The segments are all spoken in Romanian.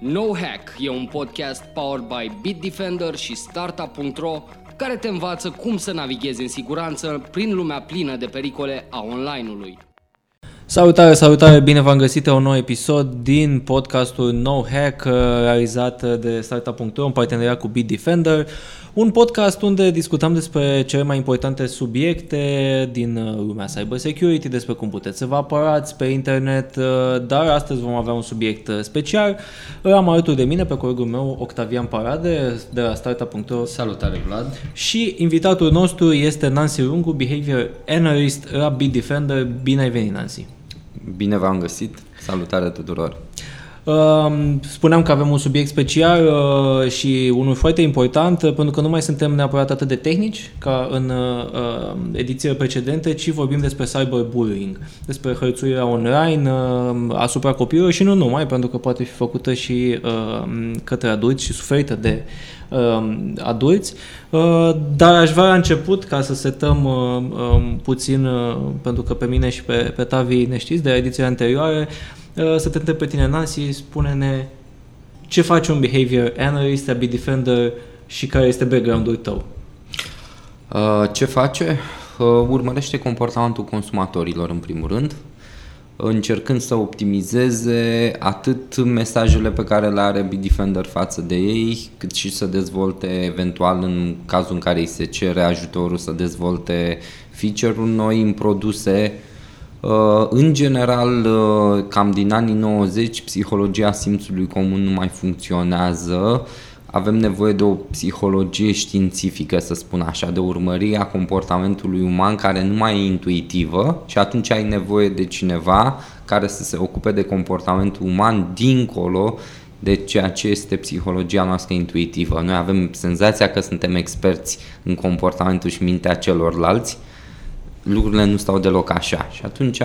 No Hack e un podcast powered by Bitdefender și Startup.ro care te învață cum să navighezi în siguranță prin lumea plină de pericole a online-ului. Salutare, salutare, bine v-am găsit la un nou episod din podcastul No Hack uh, realizat de Startup.ro în parteneriat cu Bitdefender. Un podcast unde discutăm despre cele mai importante subiecte din uh, lumea cyber security, despre cum puteți să vă apărați pe internet, uh, dar astăzi vom avea un subiect special. Îl am alături de mine pe colegul meu Octavian Parade de la Startup.ro. Salutare, Vlad! Și invitatul nostru este Nancy Rungu, Behavior Analyst la Bitdefender. Bine ai venit, Nancy! Bine v-am găsit! Salutare tuturor! Spuneam că avem un subiect special uh, și unul foarte important, uh, pentru că nu mai suntem neapărat atât de tehnici ca în uh, edițiile precedente, ci vorbim despre cyberbullying, despre hărțuirea online asupra copiilor și nu numai, pentru că poate fi făcută și către adulți și suferită de adulți. Dar aș vrea la început, ca să setăm um, puțin, pentru că pe mine și pe, pe Tavi ne știți de edițiile anterioare, Uh, să te întreb pe tine, Nancy, spune-ne ce face un behavior analyst, a defender și care este background-ul tău? Uh, ce face? Uh, urmărește comportamentul consumatorilor în primul rând, încercând să optimizeze atât mesajele pe care le are Bitdefender față de ei, cât și să dezvolte eventual în cazul în care îi se cere ajutorul să dezvolte feature-uri noi în produse Uh, în general, uh, cam din anii 90, psihologia simțului comun nu mai funcționează. Avem nevoie de o psihologie științifică, să spun așa, de urmărirea comportamentului uman care nu mai e intuitivă și atunci ai nevoie de cineva care să se ocupe de comportamentul uman dincolo de ceea ce este psihologia noastră intuitivă. Noi avem senzația că suntem experți în comportamentul și mintea celorlalți, lucrurile nu stau deloc așa și atunci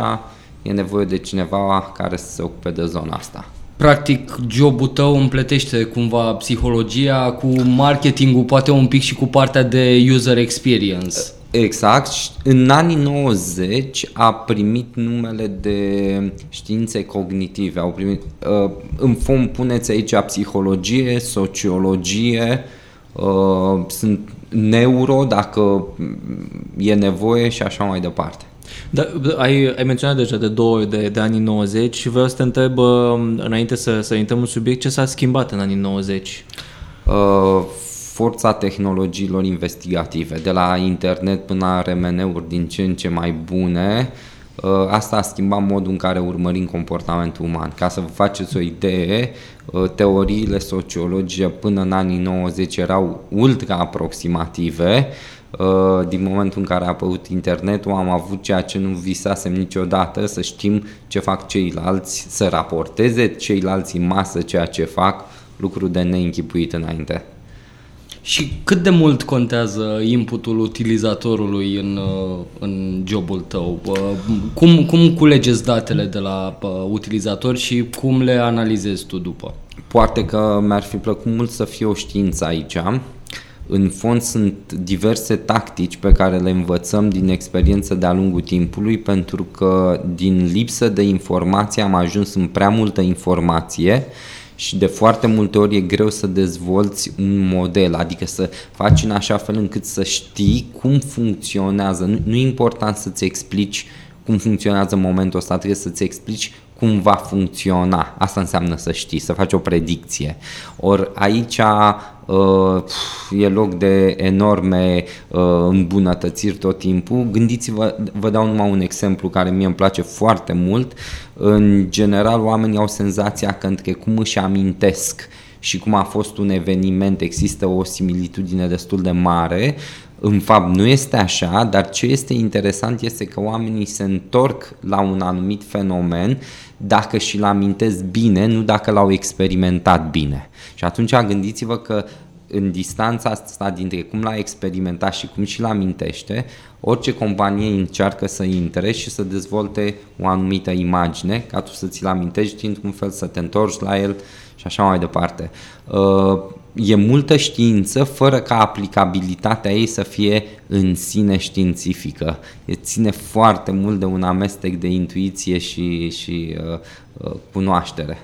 e nevoie de cineva care să se ocupe de zona asta. Practic, jobul tău împletește cumva psihologia cu marketingul, poate un pic și cu partea de user experience. Exact. În anii 90 a primit numele de științe cognitive. Au primit, uh, în fond puneți aici psihologie, sociologie, uh, sunt neuro dacă e nevoie și așa mai departe. Da, ai, ai menționat deja de două ori de, de anii 90 și vreau să te întreb, înainte să, să intrăm în subiect, ce s-a schimbat în anii 90? Uh, forța tehnologiilor investigative, de la internet până la RMN-uri din ce în ce mai bune, uh, asta a schimbat modul în care urmărim comportamentul uman. Ca să vă faceți o idee, Uh, teoriile sociologice până în anii 90 erau ultra aproximative. Uh, din momentul în care a apărut internetul am avut ceea ce nu visasem niciodată, să știm ce fac ceilalți, să raporteze ceilalți în masă ceea ce fac, lucru de neînchipuit înainte. Și cât de mult contează inputul utilizatorului în, uh, în jobul tău? Cum, cum culegeți datele de la utilizator și cum le analizezi tu după? Poate că mi-ar fi plăcut mult să fie o știință aici. În fond sunt diverse tactici pe care le învățăm din experiență de-a lungul timpului pentru că din lipsă de informație am ajuns în prea multă informație și de foarte multe ori e greu să dezvolți un model, adică să faci în așa fel încât să știi cum funcționează. Nu, nu e important să-ți explici cum funcționează în momentul ăsta, trebuie să-ți explici cum va funcționa. Asta înseamnă să știi, să faci o predicție. Ori aici uh, e loc de enorme uh, îmbunătățiri tot timpul. Gândiți-vă, vă dau numai un exemplu care mie îmi place foarte mult. În general, oamenii au senzația că între cum își amintesc și cum a fost un eveniment, există o similitudine destul de mare. În fapt nu este așa, dar ce este interesant este că oamenii se întorc la un anumit fenomen dacă și-l amintesc bine, nu dacă l-au experimentat bine. Și atunci gândiți-vă că în distanța asta dintre cum l-a experimentat și cum și-l amintește, orice companie încearcă să intre și să dezvolte o anumită imagine, ca tu să ți-l amintești într-un fel, să te întorci la el și așa mai departe. Uh, e multă știință fără ca aplicabilitatea ei să fie în sine științifică. E ține foarte mult de un amestec de intuiție și, și uh, uh, cunoaștere.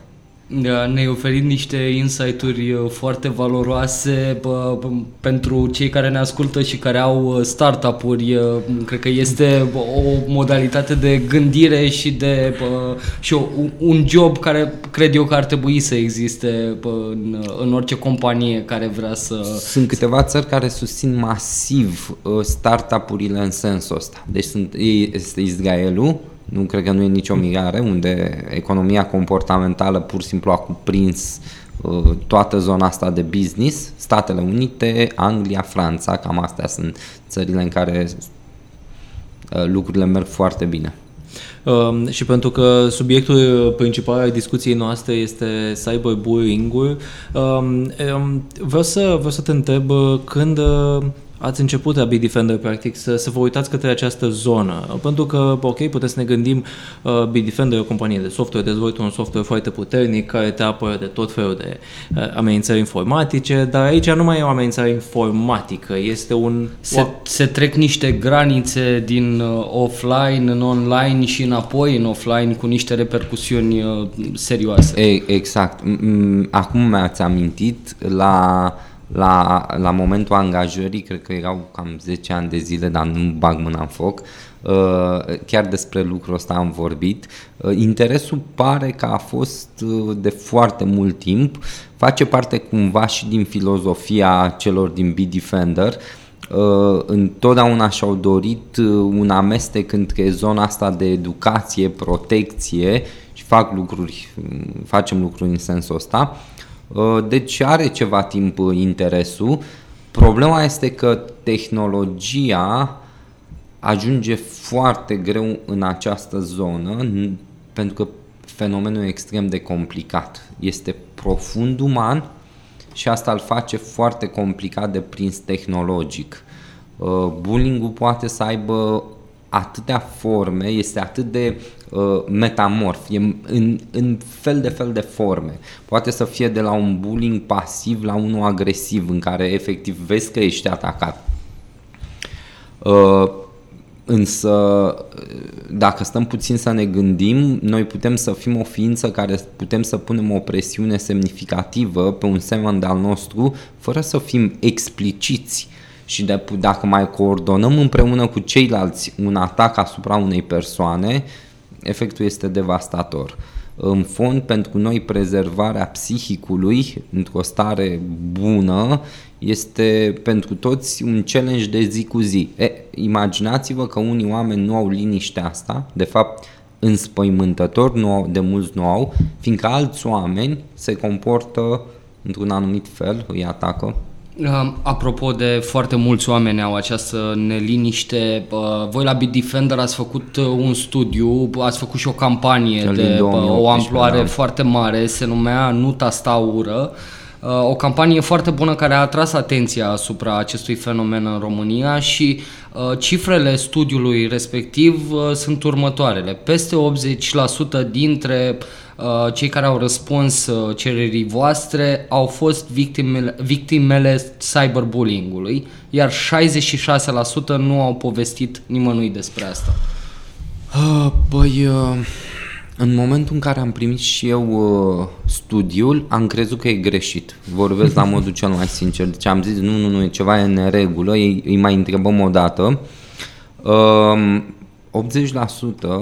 Da, ne-ai oferit niște insight-uri uh, foarte valoroase bă, pentru cei care ne ascultă și care au uh, startup-uri. Uh, cred că este o modalitate de gândire și de bă, și o, un job care cred eu că ar trebui să existe bă, în, în orice companie care vrea să... Sunt câteva țări care susțin masiv startup-urile în sensul ăsta. Deci sunt, este Israelul, nu cred că nu e nicio mirare, unde economia comportamentală pur și simplu a cuprins uh, toată zona asta de business, Statele Unite, Anglia, Franța, cam astea sunt țările în care uh, lucrurile merg foarte bine. Um, și pentru că subiectul principal al discuției noastre este cyberbullying-ul, um, um, vreau, să, vreau să te întreb uh, când uh, ați început la Bitdefender, practic, să, să vă uitați către această zonă. Pentru că, ok, puteți să ne gândim, uh, Bitdefender e o companie de software, dezvoltă un software foarte puternic care te apără de tot felul de uh, amenințări informatice, dar aici nu mai e o amenințare informatică, este un... Se, se trec niște granițe din uh, offline în online și înapoi în offline cu niște repercusiuni uh, serioase. E, exact. Acum mi-ați amintit la la, la momentul angajării, cred că erau cam 10 ani de zile, dar nu bag mâna în foc, uh, chiar despre lucrul ăsta am vorbit. Uh, interesul pare că a fost uh, de foarte mult timp, face parte cumva și din filozofia celor din Bitdefender, Uh, întotdeauna și-au dorit un amestec între zona asta de educație, protecție și fac lucruri, facem lucruri în sensul ăsta. Uh, deci are ceva timp uh, interesul. Problema este că tehnologia ajunge foarte greu în această zonă pentru că fenomenul e extrem de complicat. Este profund uman și asta îl face foarte complicat de prins tehnologic. Uh, bullying-ul poate să aibă atâtea forme, este atât de uh, metamorf, e în, în fel de fel de forme. Poate să fie de la un bullying pasiv la unul agresiv, în care efectiv vezi că ești atacat. Uh, însă, dacă stăm puțin să ne gândim, noi putem să fim o ființă care putem să punem o presiune semnificativă pe un semn al nostru, fără să fim expliciți și de, dacă mai coordonăm împreună cu ceilalți un atac asupra unei persoane, efectul este devastator. În fond, pentru noi, prezervarea psihicului într-o stare bună este pentru toți un challenge de zi cu zi. E, imaginați-vă că unii oameni nu au liniștea asta, de fapt înspăimântător, nu au, de mulți nu au, fiindcă alți oameni se comportă într-un anumit fel, îi atacă, Apropo de foarte mulți oameni au această neliniște, voi la Bitdefender ați făcut uh, un studiu, ați făcut și o campanie Cel de o amploare da. foarte mare, se numea Nu tasta ură, uh, o campanie foarte bună care a atras atenția asupra acestui fenomen în România și uh, cifrele studiului respectiv sunt următoarele. Peste 80% dintre Uh, cei care au răspuns uh, cererii voastre au fost victimele, victimele cyberbullying-ului, iar 66% nu au povestit nimănui despre asta. Uh, băi, uh, în momentul în care am primit și eu uh, studiul, am crezut că e greșit. Vorbesc la modul cel mai sincer. Deci am zis, nu, nu, nu, e ceva în neregulă, îi, îi mai întrebăm o dată. Uh,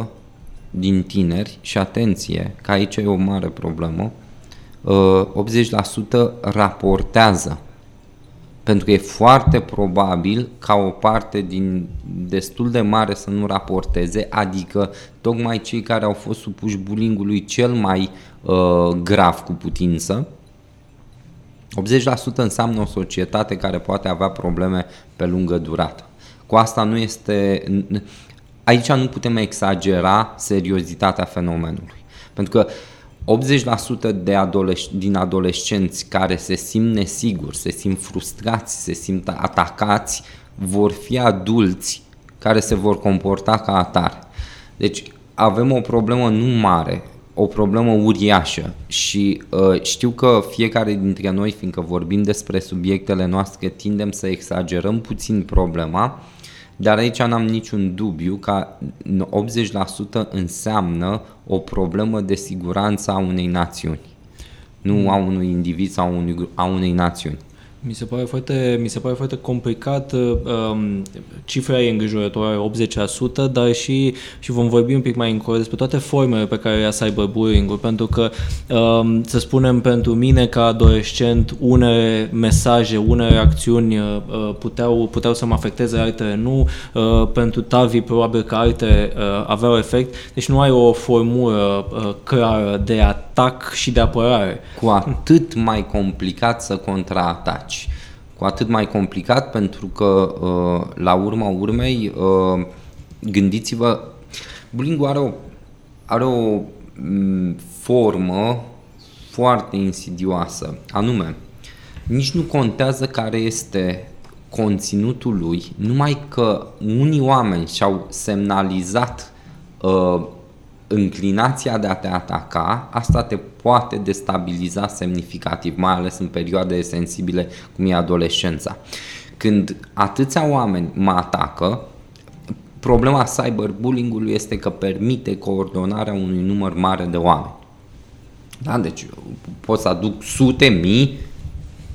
80% din tineri, și atenție, că aici e o mare problemă, 80% uh, raportează. Pentru că e foarte probabil ca o parte din destul de mare să nu raporteze, adică tocmai cei care au fost supuși bullying cel mai uh, grav cu putință, 80% înseamnă o societate care poate avea probleme pe lungă durată. Cu asta nu este aici nu putem exagera seriozitatea fenomenului. Pentru că 80% de adoles- din adolescenți care se simt nesiguri, se simt frustrați, se simt atacați, vor fi adulți care se vor comporta ca atare. Deci avem o problemă nu mare, o problemă uriașă și uh, știu că fiecare dintre noi, fiindcă vorbim despre subiectele noastre, tindem să exagerăm puțin problema, dar aici n-am niciun dubiu că 80% înseamnă o problemă de siguranță a unei națiuni. nu a unui individ sau unui, a unei națiuni. Mi se pare foarte, mi se pare foarte complicat. Um, cifra e îngrijorătoare, 80%, dar și, și vom vorbi un pic mai încolo despre toate formele pe care ia cyberbullying-ul, pentru că, um, să spunem, pentru mine ca adolescent, unele mesaje, unele acțiuni uh, puteau, puteau să mă afecteze, altele nu. Uh, pentru Tavi, probabil că alte uh, aveau efect. Deci nu ai o formulă uh, clară de atac și de apărare. Cu atât mai complicat să contraataci cu atât mai complicat pentru că uh, la urma urmei uh, gândiți-vă bullying are o, are o mm, formă foarte insidioasă, anume nici nu contează care este conținutul lui, numai că unii oameni și-au semnalizat uh, înclinația de a te ataca, asta te poate destabiliza semnificativ, mai ales în perioade sensibile cum e adolescența. Când atâția oameni mă atacă, problema cyberbullying-ului este că permite coordonarea unui număr mare de oameni. Da? Deci pot să aduc sute mii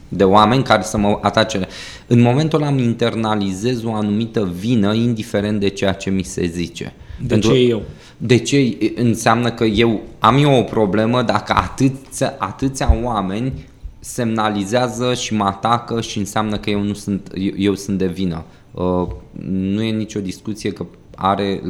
de oameni care să mă atace. În momentul ăla îmi internalizez o anumită vină, indiferent de ceea ce mi se zice. De Pentru, ce eu? De ce înseamnă că eu am eu o problemă dacă atâția, atâția oameni semnalizează și mă atacă și înseamnă că eu nu sunt, eu, eu sunt de vină. Uh, nu e nicio discuție că are,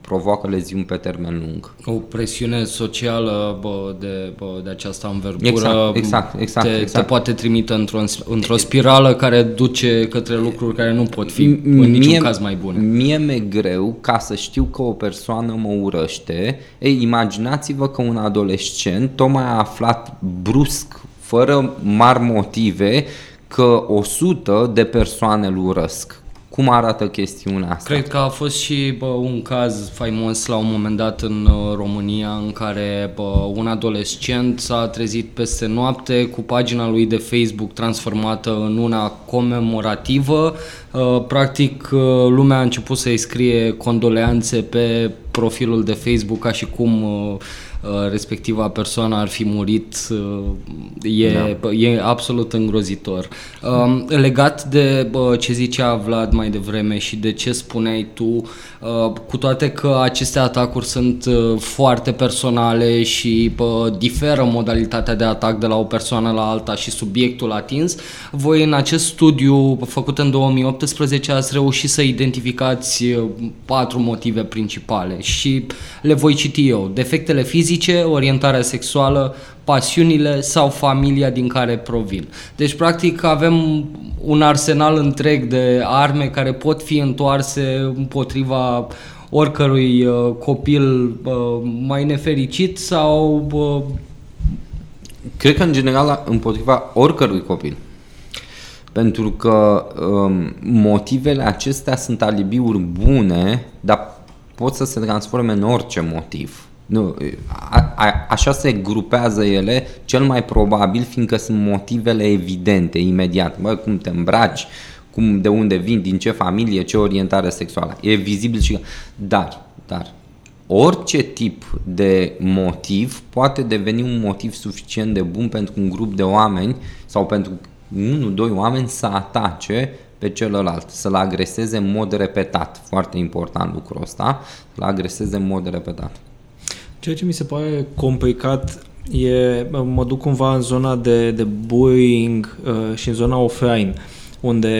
provoacă leziuni pe termen lung. O presiune socială bă, de, bă, de această învergură exact, exact, exact, te, exact. te poate trimite într-o, într-o spirală care duce către lucruri care nu pot fi mie, în niciun caz mai bune. Mie mi-e greu ca să știu că o persoană mă urăște. Ei, imaginați-vă că un adolescent tocmai a aflat brusc, fără mari motive, că 100 de persoane îl urăsc cum arată chestiunea asta? Cred că a fost și bă, un caz faimos la un moment dat în uh, România în care bă, un adolescent s-a trezit peste noapte cu pagina lui de Facebook transformată în una comemorativă. Uh, practic, uh, lumea a început să-i scrie condoleanțe pe profilul de Facebook ca și cum Uh, respectiva persoană ar fi murit uh, e, da. e absolut îngrozitor. Um, legat de ce zicea Vlad mai devreme și de ce spuneai tu, uh, cu toate că aceste atacuri sunt foarte personale și diferă modalitatea de atac de la o persoană la alta și subiectul atins, voi în acest studiu făcut în 2018 ați reușit să identificați patru motive principale și le voi citi eu. Defectele fizice, fizice, orientarea sexuală, pasiunile sau familia din care provin. Deci, practic, avem un arsenal întreg de arme care pot fi întoarse împotriva oricărui uh, copil uh, mai nefericit sau... Uh... Cred că, în general, împotriva oricărui copil. Pentru că um, motivele acestea sunt alibiuri bune, dar pot să se transforme în orice motiv. Nu, a, a, așa se grupează ele, cel mai probabil, fiindcă sunt motivele evidente, imediat. Bă, cum te îmbraci, cum, de unde vin, din ce familie, ce orientare sexuală. E vizibil și... Dar, dar, orice tip de motiv poate deveni un motiv suficient de bun pentru un grup de oameni sau pentru unul, doi oameni să atace pe celălalt, să-l agreseze în mod repetat. Foarte important lucrul ăsta, să-l agreseze în mod repetat. Ceea ce mi se pare complicat e, mă duc cumva în zona de, de bullying uh, și în zona offline, unde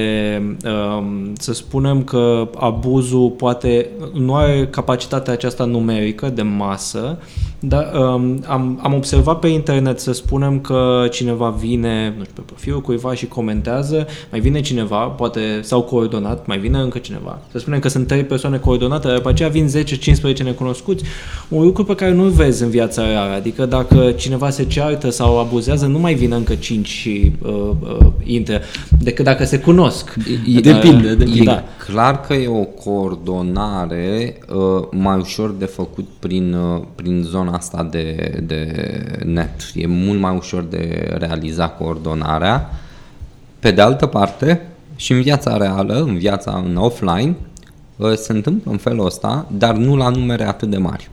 uh, să spunem că abuzul poate nu are capacitatea aceasta numerică de masă, dar um, am, am observat pe internet să spunem că cineva vine, nu știu, pe profilul cuiva și comentează, mai vine cineva, poate s-au coordonat, mai vine încă cineva. Să spunem că sunt trei persoane coordonate, dar după aceea vin 10-15 necunoscuți, un lucru pe care nu-l vezi în viața reală. Adică dacă cineva se ceartă sau abuzează, nu mai vin încă 5 și uh, uh, intră, decât dacă se cunosc. E, depinde, depinde. Da. clar că e o coordonare uh, mai ușor de făcut prin, uh, prin zona asta de, de net. E mult mai ușor de realiza coordonarea. Pe de altă parte, și în viața reală, în viața în offline, ă, se întâmplă în felul ăsta, dar nu la numere atât de mari.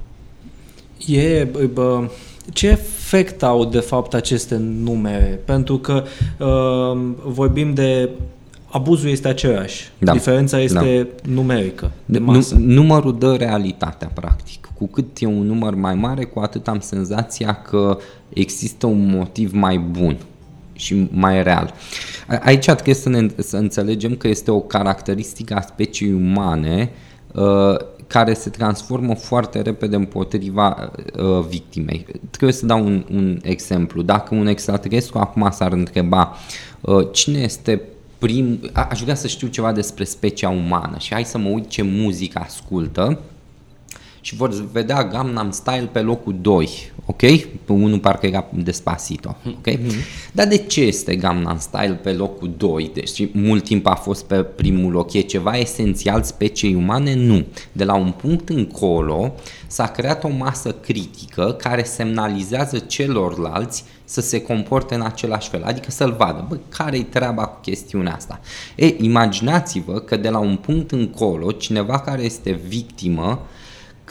E, bă, ce efect au de fapt aceste numere? Pentru că uh, vorbim de abuzul este același. Da. Diferența este da. numerică, de masă. Nu, numărul dă realitatea, practic. Cu cât e un număr mai mare, cu atât am senzația că există un motiv mai bun și mai real. Aici trebuie să, ne, să înțelegem că este o caracteristică a speciei umane uh, care se transformă foarte repede împotriva uh, victimei. Trebuie să dau un, un exemplu. Dacă un extraterestru acum s-ar întreba uh, cine este prim... A, aș vrea să știu ceva despre specia umană și hai să mă uit ce muzică ascultă și vor vedea Gangnam Style pe locul 2, ok? Unul parcă era Despacito, ok? Mm-hmm. Dar de ce este Gangnam Style pe locul 2? Deci mult timp a fost pe primul loc. E ceva esențial speciei umane? Nu. De la un punct încolo s-a creat o masă critică care semnalizează celorlalți să se comporte în același fel, adică să-l vadă, bă, care-i treaba cu chestiunea asta? E, imaginați-vă că de la un punct încolo, cineva care este victimă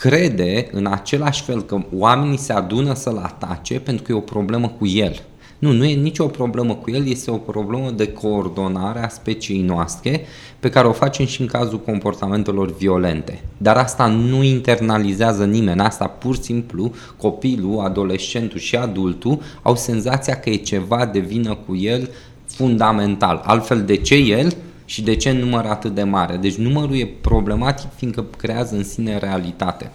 crede în același fel că oamenii se adună să-l atace pentru că e o problemă cu el. Nu, nu e nicio problemă cu el, este o problemă de coordonare a speciei noastre pe care o facem și în cazul comportamentelor violente. Dar asta nu internalizează nimeni, asta pur și simplu copilul, adolescentul și adultul au senzația că e ceva de vină cu el fundamental. Altfel, de ce el? Și de ce număr atât de mare. Deci numărul e problematic fiindcă creează în sine realitate.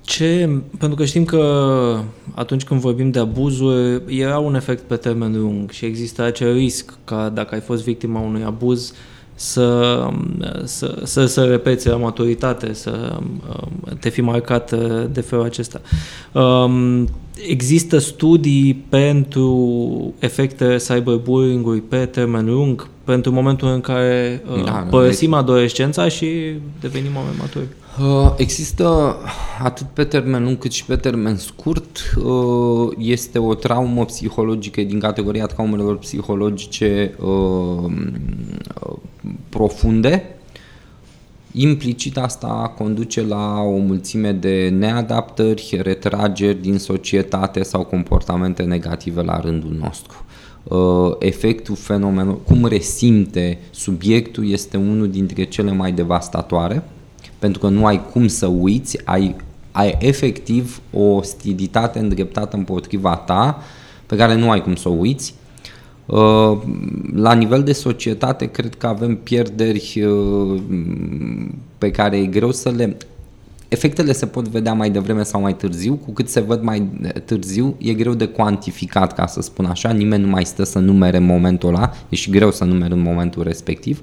Ce, pentru că știm că atunci când vorbim de abuzuri, era un efect pe termen lung și există acel risc ca dacă ai fost victima unui abuz să, să, să, să repeți la maturitate, să um, te fi marcat de felul acesta. Um, există studii pentru efecte cyberbullying-uri pe termen lung, pentru momentul în care uh, da, părăsim adolescența și devenim oameni maturi? Uh, există atât pe termen lung cât și pe termen scurt. Uh, este o traumă psihologică din categoria traumelor psihologice profunde. Implicit asta conduce la o mulțime de neadaptări, retrageri din societate sau comportamente negative la rândul nostru. Uh, efectul fenomenul, cum resimte subiectul este unul dintre cele mai devastatoare, pentru că nu ai cum să uiți, ai, ai efectiv o ostilitate îndreptată împotriva ta pe care nu ai cum să o uiți. Uh, la nivel de societate, cred că avem pierderi uh, pe care e greu să le Efectele se pot vedea mai devreme sau mai târziu, cu cât se văd mai târziu, e greu de cuantificat, ca să spun așa, nimeni nu mai stă să numere în momentul ăla, e și greu să numere în momentul respectiv,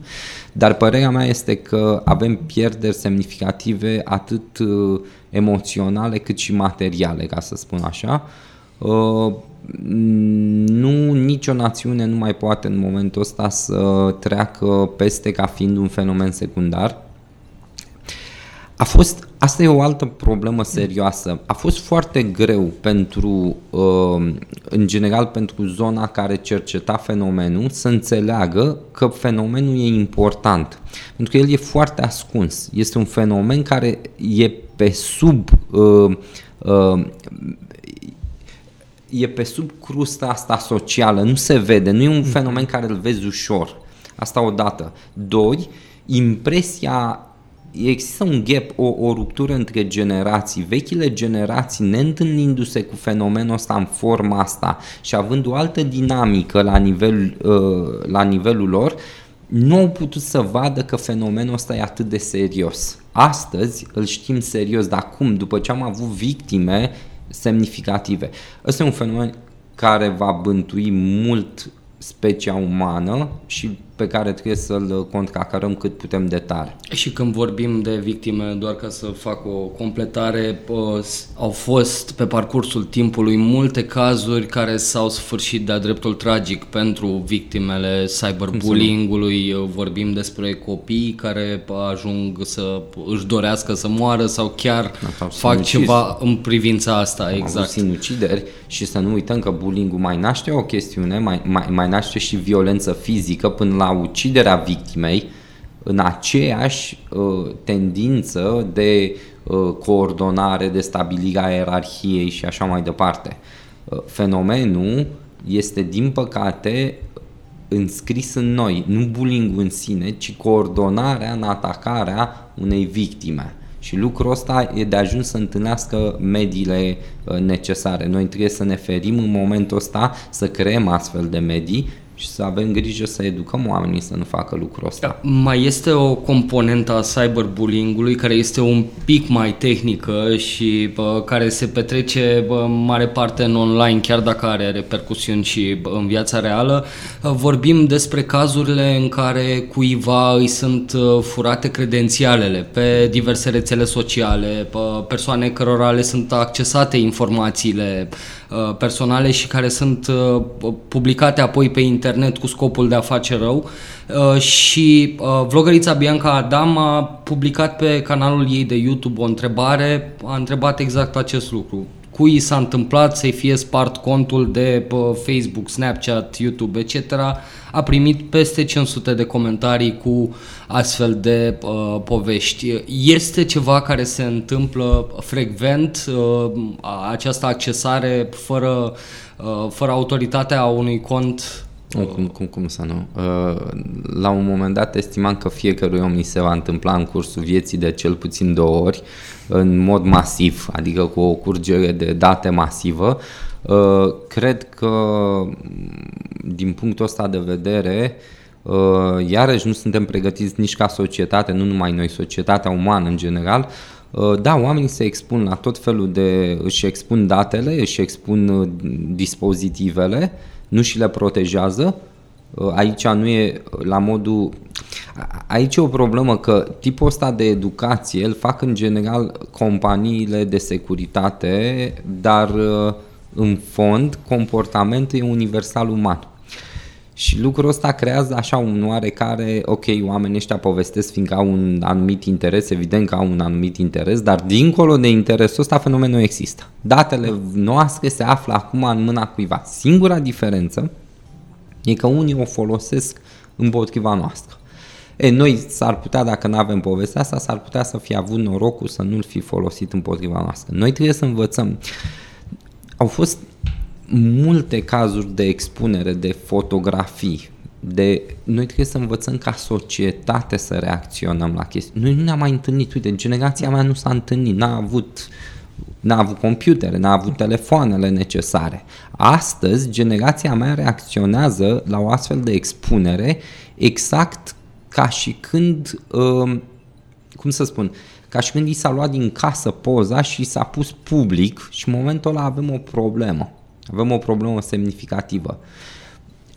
dar părerea mea este că avem pierderi semnificative atât uh, emoționale cât și materiale, ca să spun așa. Uh, nu, nicio națiune nu mai poate în momentul ăsta să treacă peste ca fiind un fenomen secundar, a fost, asta e o altă problemă serioasă. A fost foarte greu pentru, uh, în general, pentru zona care cerceta fenomenul să înțeleagă că fenomenul e important. Pentru că el e foarte ascuns. Este un fenomen care e pe sub uh, uh, e pe sub crusta asta socială, nu se vede, nu e un fenomen care îl vezi ușor. Asta odată. Doi, impresia există un gap, o, o ruptură între generații. Vechile generații, neîntâlnindu-se cu fenomenul ăsta în forma asta și având o altă dinamică la, nivel, uh, la nivelul lor, nu au putut să vadă că fenomenul ăsta e atât de serios. Astăzi îl știm serios, dar cum? După ce am avut victime semnificative. Ăsta e un fenomen care va bântui mult specia umană și pe care trebuie să-l contracarăm cât putem de tare. Și când vorbim de victime, doar ca să fac o completare, au fost pe parcursul timpului multe cazuri care s-au sfârșit de-a dreptul tragic pentru victimele cyberbullying-ului. Vorbim despre copii care ajung să își dorească să moară sau chiar da, fac ceva în privința asta. Am exact. sinucideri și să nu uităm că bullying-ul mai naște o chestiune, mai, mai, mai naște și violență fizică până la uciderea victimei în aceeași uh, tendință de uh, coordonare, de stabilirea ierarhiei și așa mai departe. Uh, fenomenul este, din păcate, înscris în noi, nu bullying în sine, ci coordonarea în atacarea unei victime. Și lucrul ăsta e de ajuns să întâlnească mediile uh, necesare. Noi trebuie să ne ferim în momentul ăsta să creăm astfel de medii și să avem grijă să educăm oamenii să nu facă lucrul ăsta. Da, mai este o componentă a cyberbullying-ului care este un pic mai tehnică și bă, care se petrece bă, în mare parte în online, chiar dacă are repercusiuni și bă, în viața reală. Vorbim despre cazurile în care cuiva îi sunt uh, furate credențialele pe diverse rețele sociale, pe persoane cărora le sunt accesate informațiile uh, personale și care sunt uh, publicate apoi pe internet internet cu scopul de a face rău. Uh, și uh, vlogărița Bianca Adam a publicat pe canalul ei de YouTube o întrebare, a întrebat exact acest lucru cui s-a întâmplat să-i fie spart contul de Facebook, Snapchat, YouTube, etc., a primit peste 500 de comentarii cu astfel de uh, povești. Este ceva care se întâmplă frecvent, uh, această accesare fără, uh, fără autoritatea unui cont cum, cum, cum, cum să nu? Uh, la un moment dat estimam că fiecărui om îi se va întâmpla în cursul vieții de cel puțin două ori, în mod masiv, adică cu o curgere de date masivă. Uh, cred că, din punctul ăsta de vedere, uh, iarăși nu suntem pregătiți nici ca societate, nu numai noi, societatea umană în general, da, oamenii se expun la tot felul de... își expun datele, își expun dispozitivele nu și le protejează. Uh, aici nu e la modul... Aici e o problemă că tipul ăsta de educație îl fac în general companiile de securitate, dar uh, în fond comportamentul e universal uman. Și lucrul ăsta creează așa un oarecare, ok, oamenii ăștia povestesc fiindcă au un anumit interes, evident că au un anumit interes, dar dincolo de interesul ăsta fenomenul există. Datele noastre se află acum în mâna cuiva. Singura diferență e că unii o folosesc împotriva noastră. E, noi s-ar putea, dacă nu avem povestea asta, s-ar putea să fi avut norocul să nu-l fi folosit împotriva noastră. Noi trebuie să învățăm. Au fost multe cazuri de expunere de fotografii, de noi trebuie să învățăm ca societate să reacționăm la chestii. Noi nu ne-am mai întâlnit, uite, generația mea nu s-a întâlnit, n-a avut n-a avut computere, n-a avut telefoanele necesare. Astăzi, generația mea reacționează la o astfel de expunere exact ca și când, uh, cum să spun, ca și când i s-a luat din casă poza și s-a pus public și în momentul ăla avem o problemă. Avem o problemă semnificativă.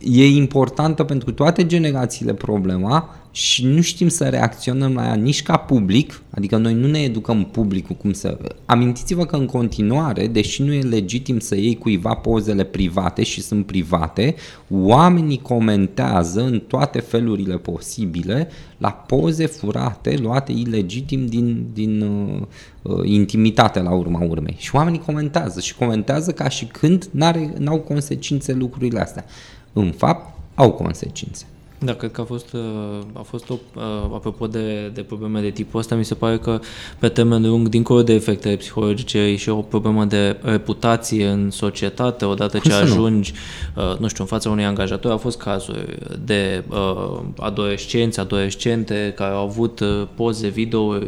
E importantă pentru toate generațiile problema și nu știm să reacționăm la ea nici ca public, adică noi nu ne educăm publicul cum să... Amintiți-vă că în continuare, deși nu e legitim să iei cuiva pozele private și sunt private, oamenii comentează în toate felurile posibile la poze furate, luate ilegitim din, din uh, uh, intimitate la urma urmei. Și oamenii comentează și comentează ca și când n-au consecințe lucrurile astea. În fapt, au consecințe. Da, cred că a fost, uh, a fost o, uh, apropo de, de probleme de tipul ăsta, mi se pare că pe termen lung, dincolo de efectele psihologice, e și o problemă de reputație în societate, odată ce ajungi, nu? Uh, nu știu, în fața unui angajator, au fost cazuri de uh, adolescenți, adolescente care au avut poze video uh,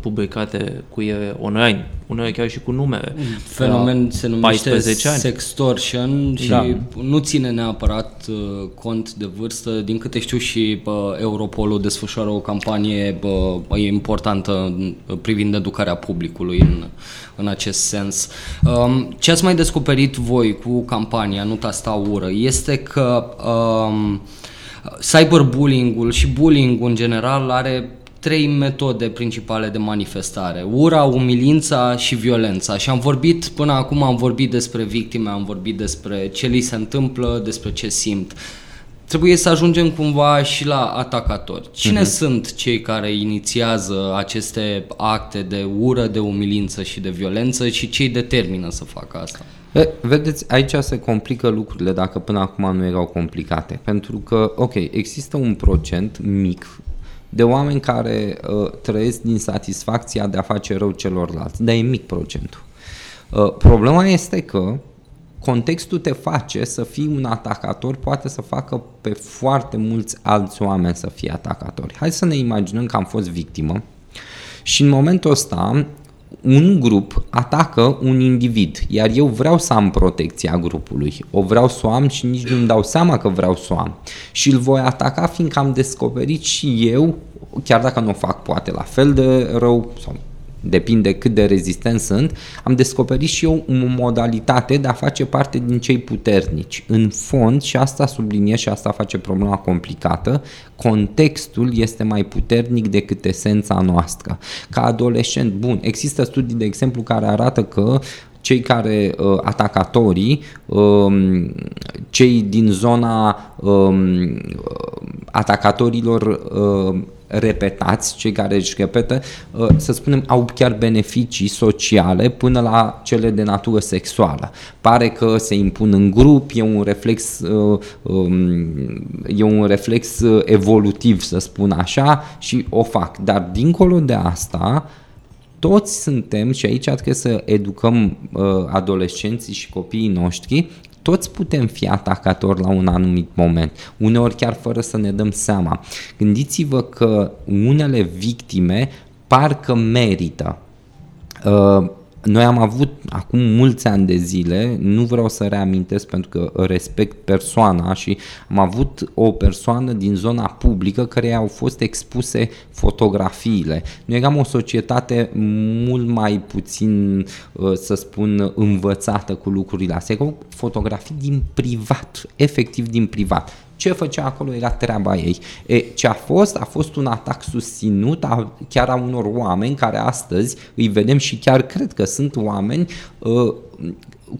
publicate cu ele online, uneori chiar și cu numere. Fenomen se numește sextortion și da. nu ține neapărat uh, cont de vârstă, din câte știu și bă, Europolul desfășoară o campanie bă, importantă privind educarea publicului în, în acest sens. Um, ce ați mai descoperit voi cu campania Nu ta ură este că um, cyberbullying-ul și bullying-ul în general are trei metode principale de manifestare. Ura, umilința și violența. Și am vorbit, până acum am vorbit despre victime, am vorbit despre ce li se întâmplă, despre ce simt. Trebuie să ajungem cumva și la atacatori. Cine uh-huh. sunt cei care inițiază aceste acte de ură, de umilință și de violență și cei determină să facă asta? Vedeți, aici se complică lucrurile dacă până acum nu erau complicate. Pentru că, ok, există un procent mic de oameni care uh, trăiesc din satisfacția de a face rău celorlalți, dar e mic procentul. Uh, problema este că contextul te face să fii un atacator, poate să facă pe foarte mulți alți oameni să fie atacatori. Hai să ne imaginăm că am fost victimă și în momentul ăsta un grup atacă un individ, iar eu vreau să am protecția grupului, o vreau să o am și nici nu-mi dau seama că vreau să o am. Și îl voi ataca fiindcă am descoperit și eu, chiar dacă nu o fac poate la fel de rău sau depinde cât de rezistent sunt, am descoperit și eu o modalitate de a face parte din cei puternici. În fond, și asta subliniez și asta face problema complicată, contextul este mai puternic decât esența noastră. Ca adolescent, bun, există studii, de exemplu, care arată că cei care uh, atacatorii, um, cei din zona um, atacatorilor uh, repetați, cei care își repetă, uh, să spunem, au chiar beneficii sociale până la cele de natură sexuală. Pare că se impun în grup, e un reflex, uh, um, e un reflex uh, evolutiv, să spun așa, și o fac. Dar dincolo de asta, toți suntem, și aici trebuie să educăm adolescenții și copiii noștri, toți putem fi atacatori la un anumit moment, uneori chiar fără să ne dăm seama. Gândiți-vă că unele victime parcă merită. Uh, noi am avut acum mulți ani de zile, nu vreau să reamintesc pentru că respect persoana și am avut o persoană din zona publică care au fost expuse fotografiile. Noi eram o societate mult mai puțin, uh, să spun, învățată cu lucrurile astea. Erau fotografii din privat, efectiv din privat ce făcea acolo era treaba ei. E, ce a fost? A fost un atac susținut a, chiar a unor oameni care astăzi îi vedem și chiar cred că sunt oameni uh,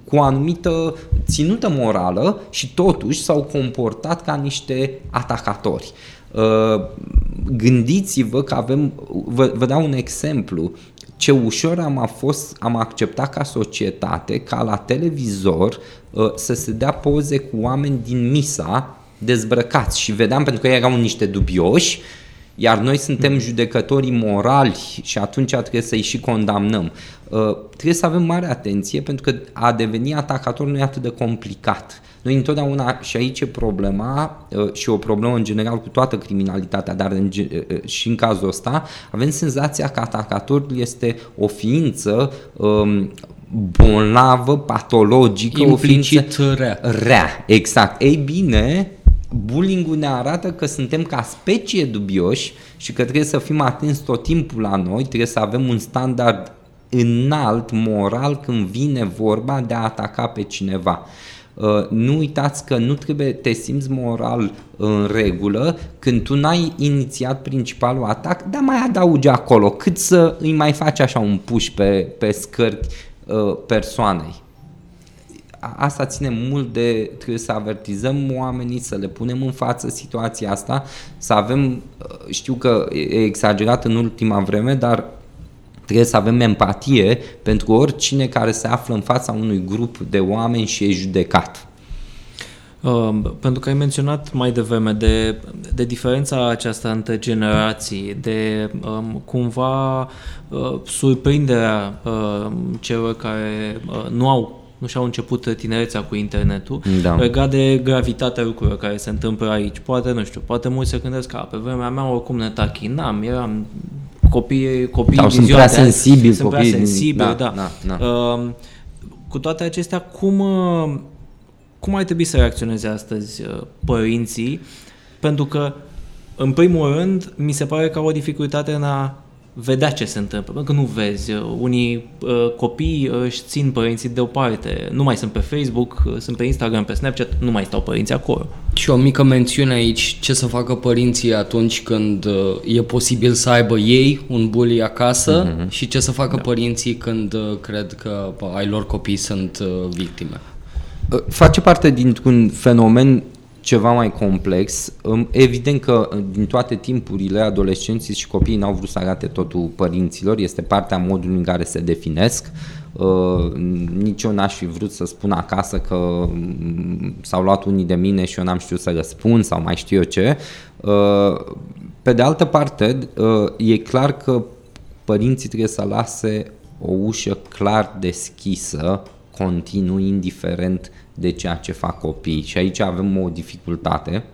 cu o anumită ținută morală și totuși s-au comportat ca niște atacatori. Uh, gândiți-vă că avem, vă, vă dau un exemplu, ce ușor am, a fost, am acceptat ca societate ca la televizor uh, să se dea poze cu oameni din misa dezbrăcați și vedeam pentru că ei erau niște dubioși, iar noi suntem mm. judecătorii morali și atunci trebuie să-i și condamnăm. Uh, trebuie să avem mare atenție pentru că a deveni atacator nu e atât de complicat. Noi întotdeauna, și aici e problema, uh, și o problemă în general cu toată criminalitatea, dar în, uh, și în cazul ăsta, avem senzația că atacatorul este o ființă um, bolnavă, patologică, Implicit o ființă rea. rea. Exact. Ei bine, bullying-ul ne arată că suntem ca specie dubioși și că trebuie să fim atenți tot timpul la noi, trebuie să avem un standard înalt, moral, când vine vorba de a ataca pe cineva. Uh, nu uitați că nu trebuie te simți moral în regulă când tu n-ai inițiat principalul atac, dar mai adaugi acolo, cât să îi mai faci așa un push pe, pe scări uh, persoanei asta ține mult de, trebuie să avertizăm oamenii, să le punem în față situația asta, să avem, uh, știu că e exagerat în ultima vreme, dar trebuie să avem empatie pentru oricine care se află în fața unui grup de oameni și e judecat. Uh, pentru că ai menționat mai devreme de, de diferența aceasta între generații, de um, cumva uh, surprinderea uh, celor care uh, nu au nu și-au început tinerețea cu internetul, da. legat de gravitatea lucrurilor care se întâmplă aici. Poate, nu știu, poate mulți se gândesc că pe vremea mea oricum ne tachinam, eram copii, copii Sau sunt prea sensibili sunt prea sensibili, da. da. da, da. Uh, cu toate acestea, cum, uh, cum ar trebui să reacționeze astăzi uh, părinții? Pentru că, în primul rând, mi se pare că au o dificultate în a vedea ce se întâmplă, pentru că nu vezi. Unii uh, copii uh, își țin părinții deoparte, nu mai sunt pe Facebook, uh, sunt pe Instagram, pe Snapchat, nu mai stau părinții acolo. Și o mică mențiune aici, ce să facă părinții atunci când uh, e posibil să aibă ei un bully acasă uh-huh. și ce să facă da. părinții când uh, cred că ai lor copii sunt uh, victime. Face parte dintr-un fenomen ceva mai complex. Evident că din toate timpurile adolescenții și copiii n-au vrut să arate totul părinților, este partea modului în care se definesc. Uh, nici eu n-aș fi vrut să spun acasă că s-au luat unii de mine și eu n-am știut să răspund sau mai știu eu ce. Uh, Pe de altă parte, uh, e clar că părinții trebuie să lase o ușă clar deschisă, continuu, indiferent de ceea ce fac copiii. Și aici avem o dificultate,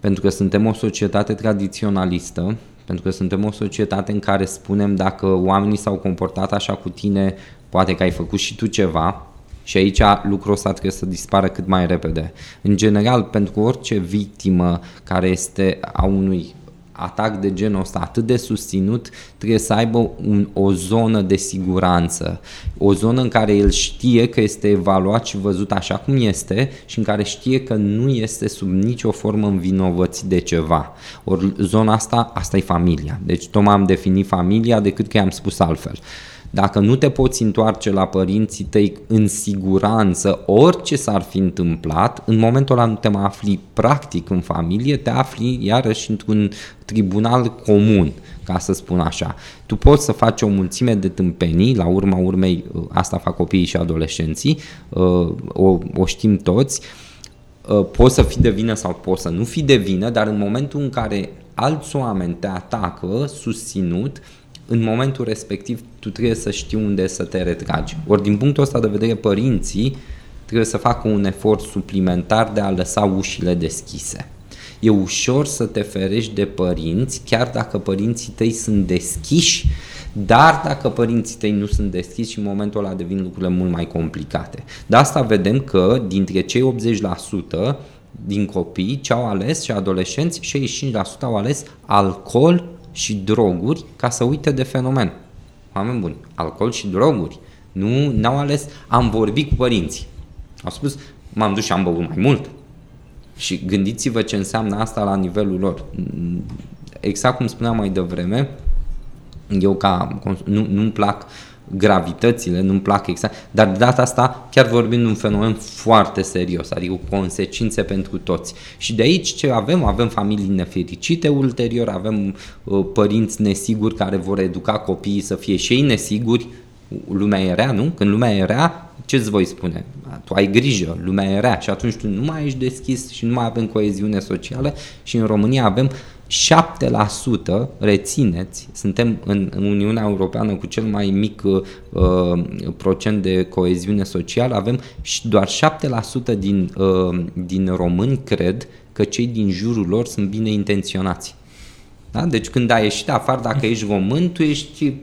pentru că suntem o societate tradiționalistă, pentru că suntem o societate în care spunem dacă oamenii s-au comportat așa cu tine, poate că ai făcut și tu ceva, și aici lucrul ăsta trebuie să dispară cât mai repede. În general, pentru orice victimă care este a unui atac de genul ăsta atât de susținut, trebuie să aibă un, o zonă de siguranță, o zonă în care el știe că este evaluat și văzut așa cum este și în care știe că nu este sub nicio formă învinovățit de ceva. Ori zona asta, asta e familia. Deci tocmai am definit familia decât că i-am spus altfel. Uh, dacă nu te poți întoarce la părinții tăi în siguranță, orice s-ar fi întâmplat, în momentul ăla nu te mai afli practic în familie, te afli iarăși într-un tribunal comun, ca să spun așa. Tu poți să faci o mulțime de tâmpenii, la urma urmei asta fac copiii și adolescenții, o, o știm toți, poți să fii de vină sau poți să nu fii de vină, dar în momentul în care alți oameni te atacă susținut, în momentul respectiv tu trebuie să știi unde să te retragi. Ori din punctul ăsta de vedere părinții trebuie să facă un efort suplimentar de a lăsa ușile deschise. E ușor să te ferești de părinți, chiar dacă părinții tăi sunt deschiși, dar dacă părinții tăi nu sunt deschiși, în momentul ăla devin lucrurile mult mai complicate. De asta vedem că dintre cei 80% din copii ce au ales și adolescenți, 65% au ales alcool și droguri ca să uite de fenomen. Oameni buni, alcool și droguri. Nu n-au ales, am vorbit cu părinții. Au spus, m-am dus și am băut mai mult. Și gândiți-vă ce înseamnă asta la nivelul lor. Exact cum spuneam mai devreme, eu ca nu, nu-mi plac gravitățile, nu-mi plac exact, dar de data asta chiar vorbim de un fenomen foarte serios, adică cu consecințe pentru toți. Și de aici ce avem? Avem familii nefericite ulterior, avem uh, părinți nesiguri care vor educa copiii să fie și ei nesiguri, lumea e rea, nu? Când lumea e rea, ce îți voi spune? Tu ai grijă, lumea e rea și atunci tu nu mai ești deschis și nu mai avem coeziune socială și în România avem 7% rețineți, suntem în, în Uniunea Europeană cu cel mai mic uh, procent de coeziune socială, avem doar 7% din, uh, din români cred că cei din jurul lor sunt bine intenționați. Da? Deci când ai ieșit afară, dacă ești român, tu ești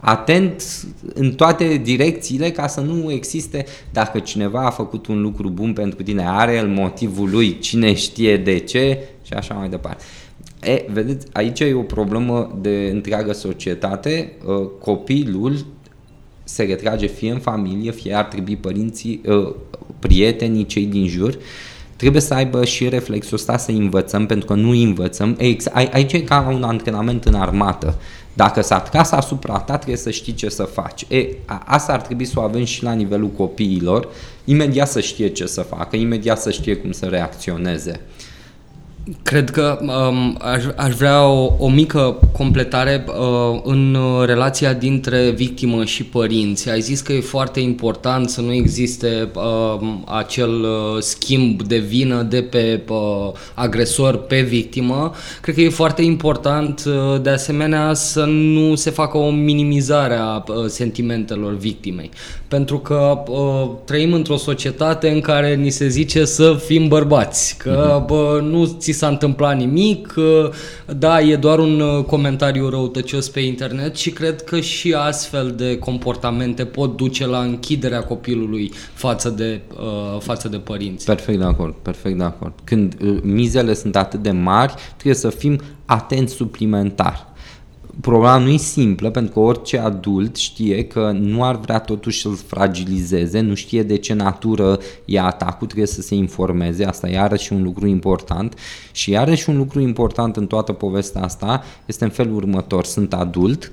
atent în toate direcțiile ca să nu existe dacă cineva a făcut un lucru bun pentru tine, are el motivul lui, cine știe de ce și așa mai departe. E, vedeți, aici e o problemă de întreagă societate. Uh, copilul se retrage fie în familie, fie ar trebui părinții, uh, prietenii, cei din jur, trebuie să aibă și reflexul ăsta să învățăm, pentru că nu învățăm. Aici e ca un antrenament în armată. Dacă s-a tras asupra ta, trebuie să știi ce să faci. E, asta ar trebui să o avem și la nivelul copiilor, imediat să știe ce să facă, imediat să știe cum să reacționeze. Cred că um, aș, aș vrea o, o mică completare uh, în relația dintre victimă și părinți. Ai zis că e foarte important să nu existe uh, acel uh, schimb de vină de pe uh, agresor pe victimă. Cred că e foarte important uh, de asemenea să nu se facă o minimizare a uh, sentimentelor victimei. Pentru că uh, trăim într-o societate în care ni se zice să fim bărbați, că uh-huh. bă, nu ți s-a întâmplat nimic, da, e doar un uh, comentariu răutăcios pe internet și cred că și astfel de comportamente pot duce la închiderea copilului față de, uh, față de părinți. Perfect de acord, perfect de acord. Când uh, mizele sunt atât de mari, trebuie să fim atenți suplimentar problema nu e simplă, pentru că orice adult știe că nu ar vrea totuși să-l fragilizeze, nu știe de ce natură e atacul, trebuie să se informeze, asta e iarăși un lucru important. Și iarăși un lucru important în toată povestea asta este în felul următor, sunt adult,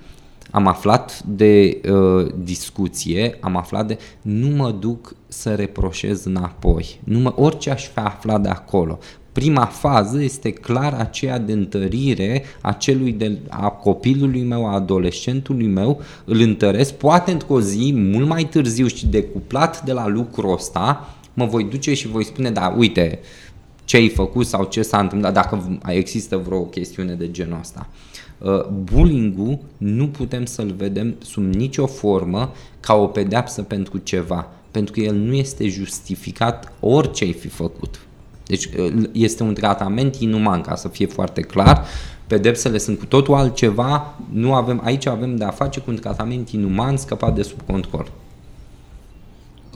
am aflat de uh, discuție, am aflat de nu mă duc să reproșez înapoi, nu mă, orice aș fi aflat de acolo, prima fază este clar aceea de întărire a celui de, a copilului meu, a adolescentului meu, îl întăresc, poate într-o zi, mult mai târziu și decuplat de la lucrul ăsta, mă voi duce și voi spune, da, uite, ce ai făcut sau ce s-a întâmplat, dacă există vreo chestiune de genul ăsta. Uh, bullying-ul nu putem să-l vedem sub nicio formă ca o pedeapsă pentru ceva, pentru că el nu este justificat orice ai fi făcut. Deci uh, este un tratament inuman, ca să fie foarte clar. Pedepsele sunt cu totul altceva, nu avem, aici avem de a face cu un tratament inuman scăpat de sub control.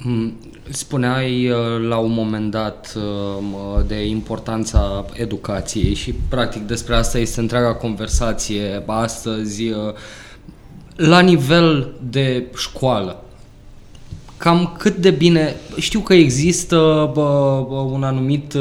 Mm, spuneai uh, la un moment dat uh, de importanța educației și practic despre asta este întreaga conversație astăzi uh, la nivel de școală. Cam cât de bine, știu că există un anumit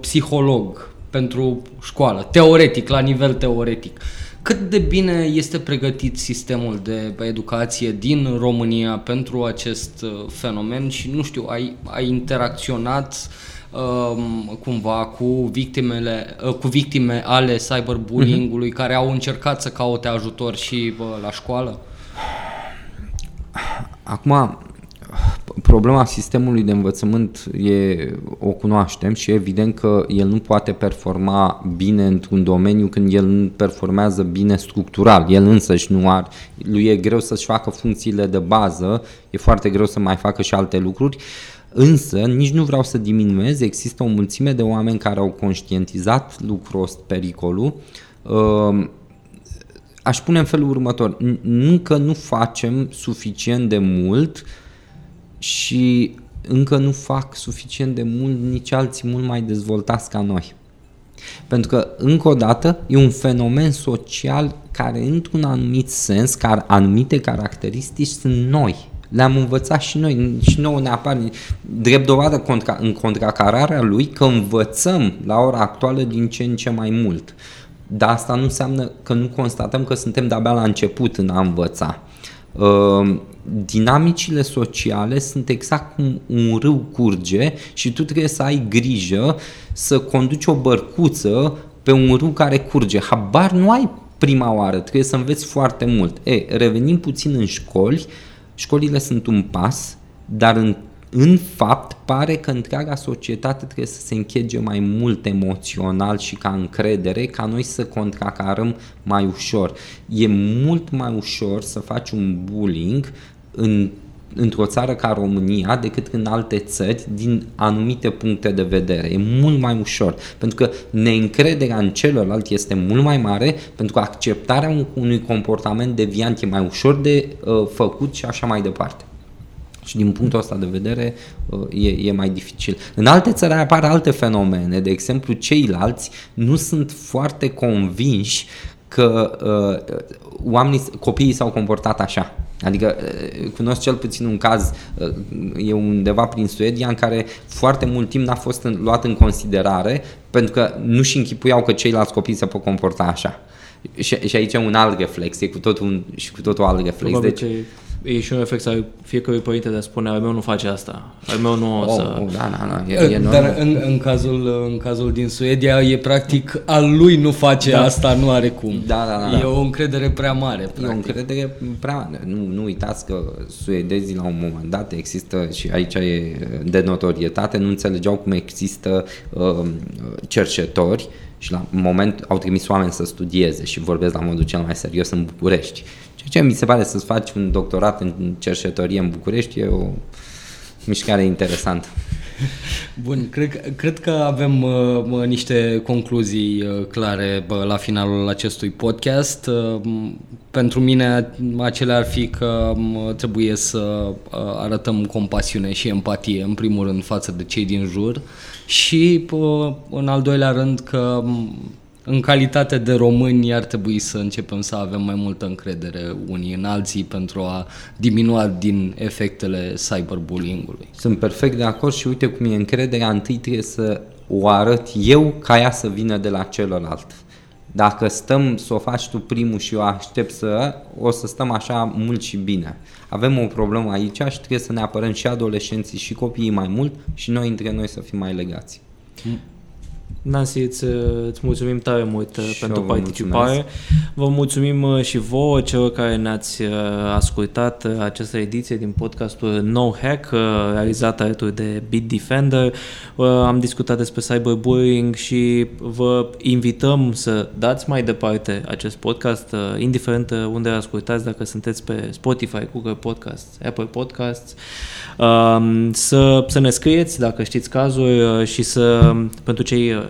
psiholog pentru școală, teoretic, la nivel teoretic. Cât de bine este pregătit sistemul de educație din România pentru acest uh, fenomen și, nu știu, ai, ai interacționat um, cumva cu victimele, uh, cu victime ale cyberbullying-ului mm-hmm. care au încercat să caute ajutor și uh, la școală? Acum, problema sistemului de învățământ e, o cunoaștem și evident că el nu poate performa bine într-un domeniu când el nu performează bine structural. El însăși nu are, lui e greu să-și facă funcțiile de bază, e foarte greu să mai facă și alte lucruri. Însă, nici nu vreau să diminuez, există o mulțime de oameni care au conștientizat lucrul ăsta, pericolul. Uh, aș pune în felul următor, încă nu facem suficient de mult uh, și încă nu fac suficient de mult nici alții mult mai dezvoltați ca noi. Pentru că, încă o dată, e un fenomen social care, într-un anumit sens, care anumite caracteristici sunt noi. Le-am învățat și noi, și nouă ne apar drept dovadă contra, în contracararea lui că învățăm la ora actuală din ce în ce mai mult. Dar asta nu înseamnă că nu constatăm că suntem de-abia la început în a învăța. Uh, dinamicile sociale sunt exact cum un râu curge și tu trebuie să ai grijă să conduci o bărcuță pe un râu care curge. Habar nu ai prima oară, trebuie să înveți foarte mult. E, revenim puțin în școli, școlile sunt un pas, dar în în fapt pare că întreaga societate trebuie să se închege mai mult emoțional și ca încredere ca noi să contracarăm mai ușor. E mult mai ușor să faci un bullying în într-o țară ca România decât în alte țări din anumite puncte de vedere. E mult mai ușor, pentru că neîncrederea în celălalt este mult mai mare, pentru că acceptarea unui comportament deviant e mai ușor de uh, făcut și așa mai departe. Și din punctul ăsta de vedere uh, e, e mai dificil. În alte țări apar alte fenomene, de exemplu ceilalți nu sunt foarte convinși că uh, oamenii, copiii s-au comportat așa. Adică uh, cunosc cel puțin un caz, uh, e undeva prin Suedia, în care foarte mult timp n-a fost în, luat în considerare pentru că nu și închipuiau că ceilalți copii se pot comporta așa. Și, și aici e un alt reflex, e cu totul un, și cu totul alt reflex. Probabil deci, e și un reflex al fiecărui părinte de a spune al meu nu face asta, al meu nu o oh, să... Oh, da, da, da, e, e Dar în, în, cazul, în cazul din Suedia e practic al lui nu face da. asta, nu are cum. Da, da, da. E o încredere prea mare. Practic. E o încredere prea mare. Nu, nu uitați că suedezii la un moment dat există și aici e de notorietate, nu înțelegeau cum există uh, cercetori și la un moment au trimis oameni să studieze și vorbesc la modul cel mai serios în București Ceea ce mi se pare să-ți faci un doctorat în cercetărie în București e o mișcare interesantă. Bun, cred, cred că avem uh, niște concluzii uh, clare uh, la finalul acestui podcast. Uh, pentru mine acele ar fi că uh, trebuie să uh, arătăm compasiune și empatie în primul rând față de cei din jur și uh, în al doilea rând că în calitate de români ar trebui să începem să avem mai multă încredere unii în alții pentru a diminua din efectele cyberbullying-ului. Sunt perfect de acord și uite cum e încrederea, întâi trebuie să o arăt eu ca ea să vină de la celălalt. Dacă stăm să o faci tu primul și eu aștept să, o să stăm așa mult și bine. Avem o problemă aici și trebuie să ne apărăm și adolescenții și copiii mai mult și noi între noi să fim mai legați. Nancy, îți, îți mulțumim tare mult uh, Și pentru eu vă participare. mulțumesc. Vă mulțumim uh, și vouă, celor care ne-ați uh, ascultat uh, această ediție din podcastul No Hack, uh, realizat alături de Bitdefender. Uh, Am discutat despre cyberbullying și vă invităm să dați mai departe acest podcast, uh, indiferent uh, unde îl ascultați, dacă sunteți pe Spotify, Google Podcasts, Apple Podcasts, um, să, să ne scrieți dacă știți cazuri uh, și să, pentru cei uh,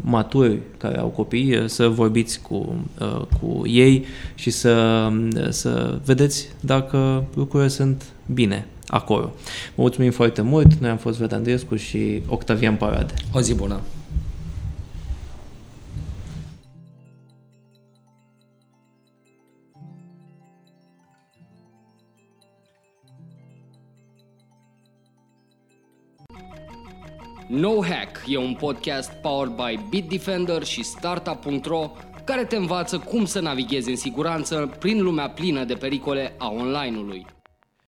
maturi care au copii, uh, să vorbiți cu, uh, cu ei și să, să vedeți dacă lucrurile sunt bine acolo. Vă mulțumim foarte mult, noi am fost Ved Andreescu și Octavian Parade. O zi bună! No Hack e un podcast powered by Bitdefender și Startup.ro care te învață cum să navighezi în siguranță prin lumea plină de pericole a online-ului.